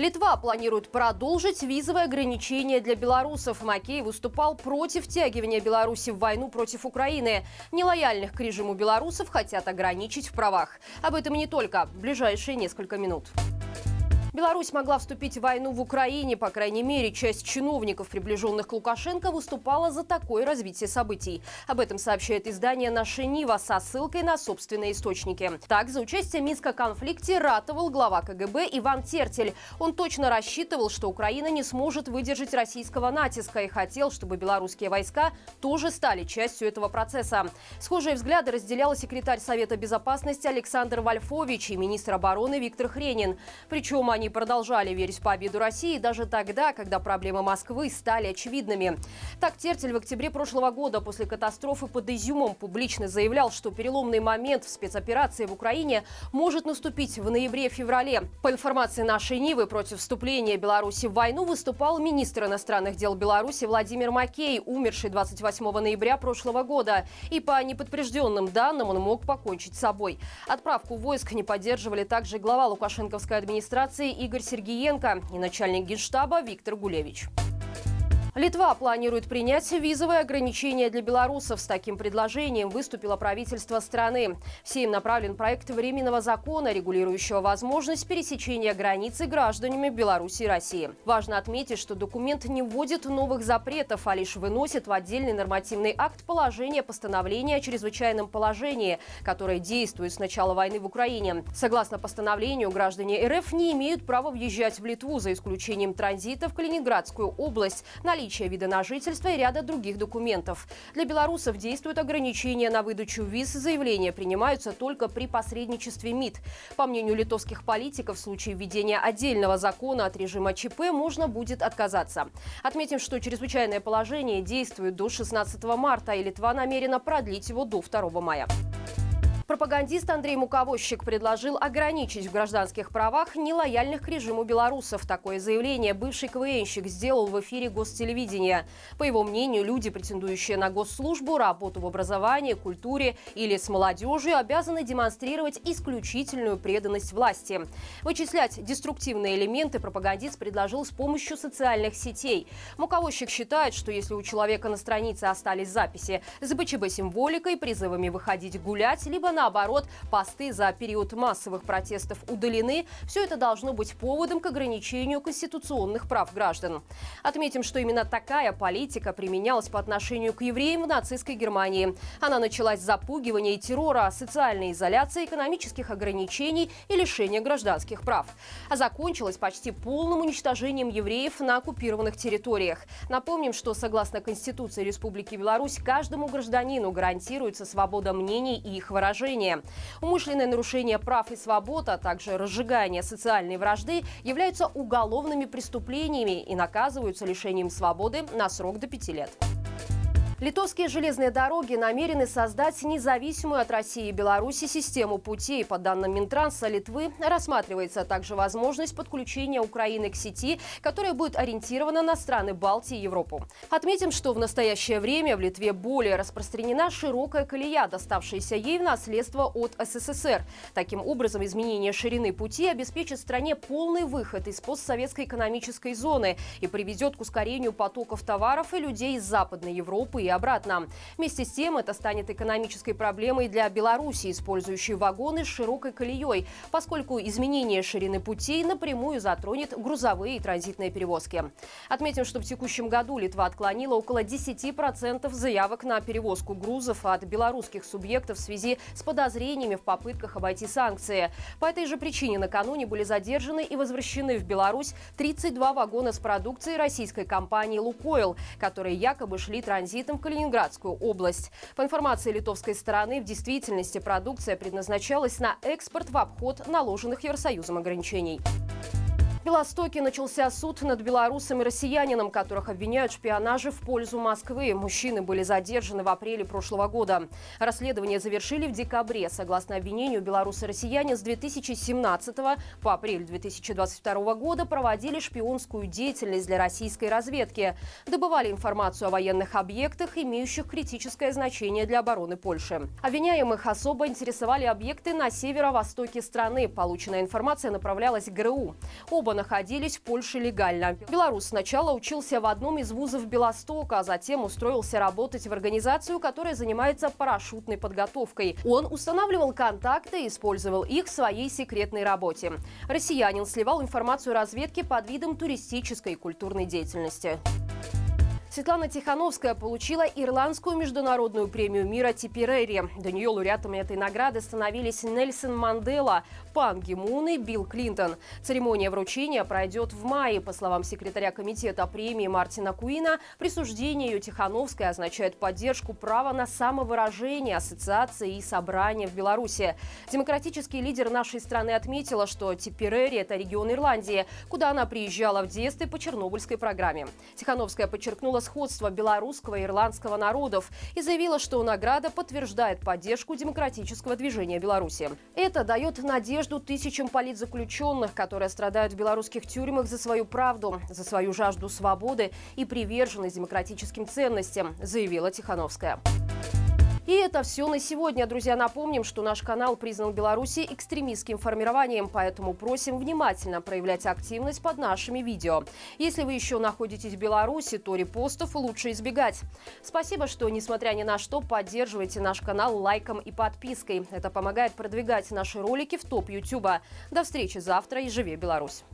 Литва планирует продолжить визовые ограничения для белорусов. Макей выступал против втягивания Беларуси в войну против Украины. Нелояльных к режиму белорусов хотят ограничить в правах. Об этом не только. В ближайшие несколько минут. Беларусь могла вступить в войну в Украине. По крайней мере, часть чиновников, приближенных к Лукашенко, выступала за такое развитие событий. Об этом сообщает издание «Наша Нива» со ссылкой на собственные источники. Так, за участие в Минско-конфликте ратовал глава КГБ Иван Тертель. Он точно рассчитывал, что Украина не сможет выдержать российского натиска и хотел, чтобы белорусские войска тоже стали частью этого процесса. Схожие взгляды разделял секретарь Совета безопасности Александр Вольфович и министр обороны Виктор Хренин. Причем они они продолжали верить в победу России даже тогда, когда проблемы Москвы стали очевидными. Так Тертель в октябре прошлого года после катастрофы под Изюмом публично заявлял, что переломный момент в спецоперации в Украине может наступить в ноябре-феврале. По информации нашей Нивы, против вступления Беларуси в войну выступал министр иностранных дел Беларуси Владимир Макей, умерший 28 ноября прошлого года. И по неподтвержденным данным он мог покончить с собой. Отправку войск не поддерживали также глава Лукашенковской администрации Игорь Сергеенко и начальник генштаба Виктор Гулевич. Литва планирует принять визовые ограничения для белорусов. С таким предложением выступило правительство страны. Всем направлен проект временного закона, регулирующего возможность пересечения границы гражданами Беларуси и России. Важно отметить, что документ не вводит новых запретов, а лишь выносит в отдельный нормативный акт положение постановления о чрезвычайном положении, которое действует с начала войны в Украине. Согласно постановлению, граждане РФ не имеют права въезжать в Литву за исключением транзита в Калининградскую область, наличие наличие вида на жительство и ряда других документов. Для белорусов действуют ограничения на выдачу виз. Заявления принимаются только при посредничестве МИД. По мнению литовских политиков, в случае введения отдельного закона от режима ЧП можно будет отказаться. Отметим, что чрезвычайное положение действует до 16 марта, и Литва намерена продлить его до 2 мая. Пропагандист Андрей Муковозчик предложил ограничить в гражданских правах нелояльных к режиму белорусов. Такое заявление бывший КВНщик сделал в эфире гостелевидения. По его мнению, люди, претендующие на госслужбу, работу в образовании, культуре или с молодежью, обязаны демонстрировать исключительную преданность власти. Вычислять деструктивные элементы пропагандист предложил с помощью социальных сетей. Муковозчик считает, что если у человека на странице остались записи с БЧБ-символикой, призывами выходить гулять, либо на Наоборот, посты за период массовых протестов удалены. Все это должно быть поводом к ограничению конституционных прав граждан. Отметим, что именно такая политика применялась по отношению к евреям в нацистской Германии. Она началась с запугивания и террора, социальной изоляции, экономических ограничений и лишения гражданских прав. А закончилась почти полным уничтожением евреев на оккупированных территориях. Напомним, что согласно Конституции Республики Беларусь каждому гражданину гарантируется свобода мнений и их выражения нарушения. Умышленное нарушение прав и свобод, а также разжигание социальной вражды являются уголовными преступлениями и наказываются лишением свободы на срок до пяти лет. Литовские железные дороги намерены создать независимую от России и Беларуси систему путей. По данным Минтранса Литвы, рассматривается также возможность подключения Украины к сети, которая будет ориентирована на страны Балтии и Европу. Отметим, что в настоящее время в Литве более распространена широкая колея, доставшаяся ей в наследство от СССР. Таким образом, изменение ширины пути обеспечит стране полный выход из постсоветской экономической зоны и приведет к ускорению потоков товаров и людей из Западной Европы и обратно. Вместе с тем это станет экономической проблемой для Беларуси, использующей вагоны с широкой колеей, поскольку изменение ширины путей напрямую затронет грузовые и транзитные перевозки. Отметим, что в текущем году Литва отклонила около 10% заявок на перевозку грузов от белорусских субъектов в связи с подозрениями в попытках обойти санкции. По этой же причине накануне были задержаны и возвращены в Беларусь 32 вагона с продукцией российской компании «Лукойл», которые якобы шли транзитом Калининградскую область. По информации литовской стороны, в действительности продукция предназначалась на экспорт в обход наложенных Евросоюзом ограничений. В Белостоке начался суд над белорусом и россиянином, которых обвиняют в шпионаже в пользу Москвы. Мужчины были задержаны в апреле прошлого года. Расследование завершили в декабре. Согласно обвинению, белорусы и россияне с 2017 по апрель 2022 года проводили шпионскую деятельность для российской разведки. Добывали информацию о военных объектах, имеющих критическое значение для обороны Польши. Обвиняемых особо интересовали объекты на северо-востоке страны. Полученная информация направлялась к ГРУ. Оба Оба находились в Польше легально. Белорус сначала учился в одном из вузов Белостока, а затем устроился работать в организацию, которая занимается парашютной подготовкой. Он устанавливал контакты и использовал их в своей секретной работе. Россиянин сливал информацию разведки под видом туристической и культурной деятельности. Светлана Тихановская получила ирландскую международную премию мира Типперери. До нее лауреатами этой награды становились Нельсон Мандела, Пан Ги Мун и Билл Клинтон. Церемония вручения пройдет в мае. По словам секретаря комитета премии Мартина Куина, присуждение ее Тихановской означает поддержку права на самовыражение, ассоциации и собрания в Беларуси. Демократический лидер нашей страны отметила, что Типперери – это регион Ирландии, куда она приезжала в детстве по Чернобыльской программе. Тихановская подчеркнула сходство белорусского и ирландского народов и заявила, что награда подтверждает поддержку демократического движения Беларуси. Это дает надежду тысячам политзаключенных, которые страдают в белорусских тюрьмах за свою правду, за свою жажду свободы и приверженность демократическим ценностям, заявила Тихановская. И это все на сегодня. Друзья, напомним, что наш канал признан Беларуси экстремистским формированием, поэтому просим внимательно проявлять активность под нашими видео. Если вы еще находитесь в Беларуси, то репостов лучше избегать. Спасибо, что, несмотря ни на что, поддерживаете наш канал лайком и подпиской. Это помогает продвигать наши ролики в топ Ютуба. До встречи завтра и живи Беларусь!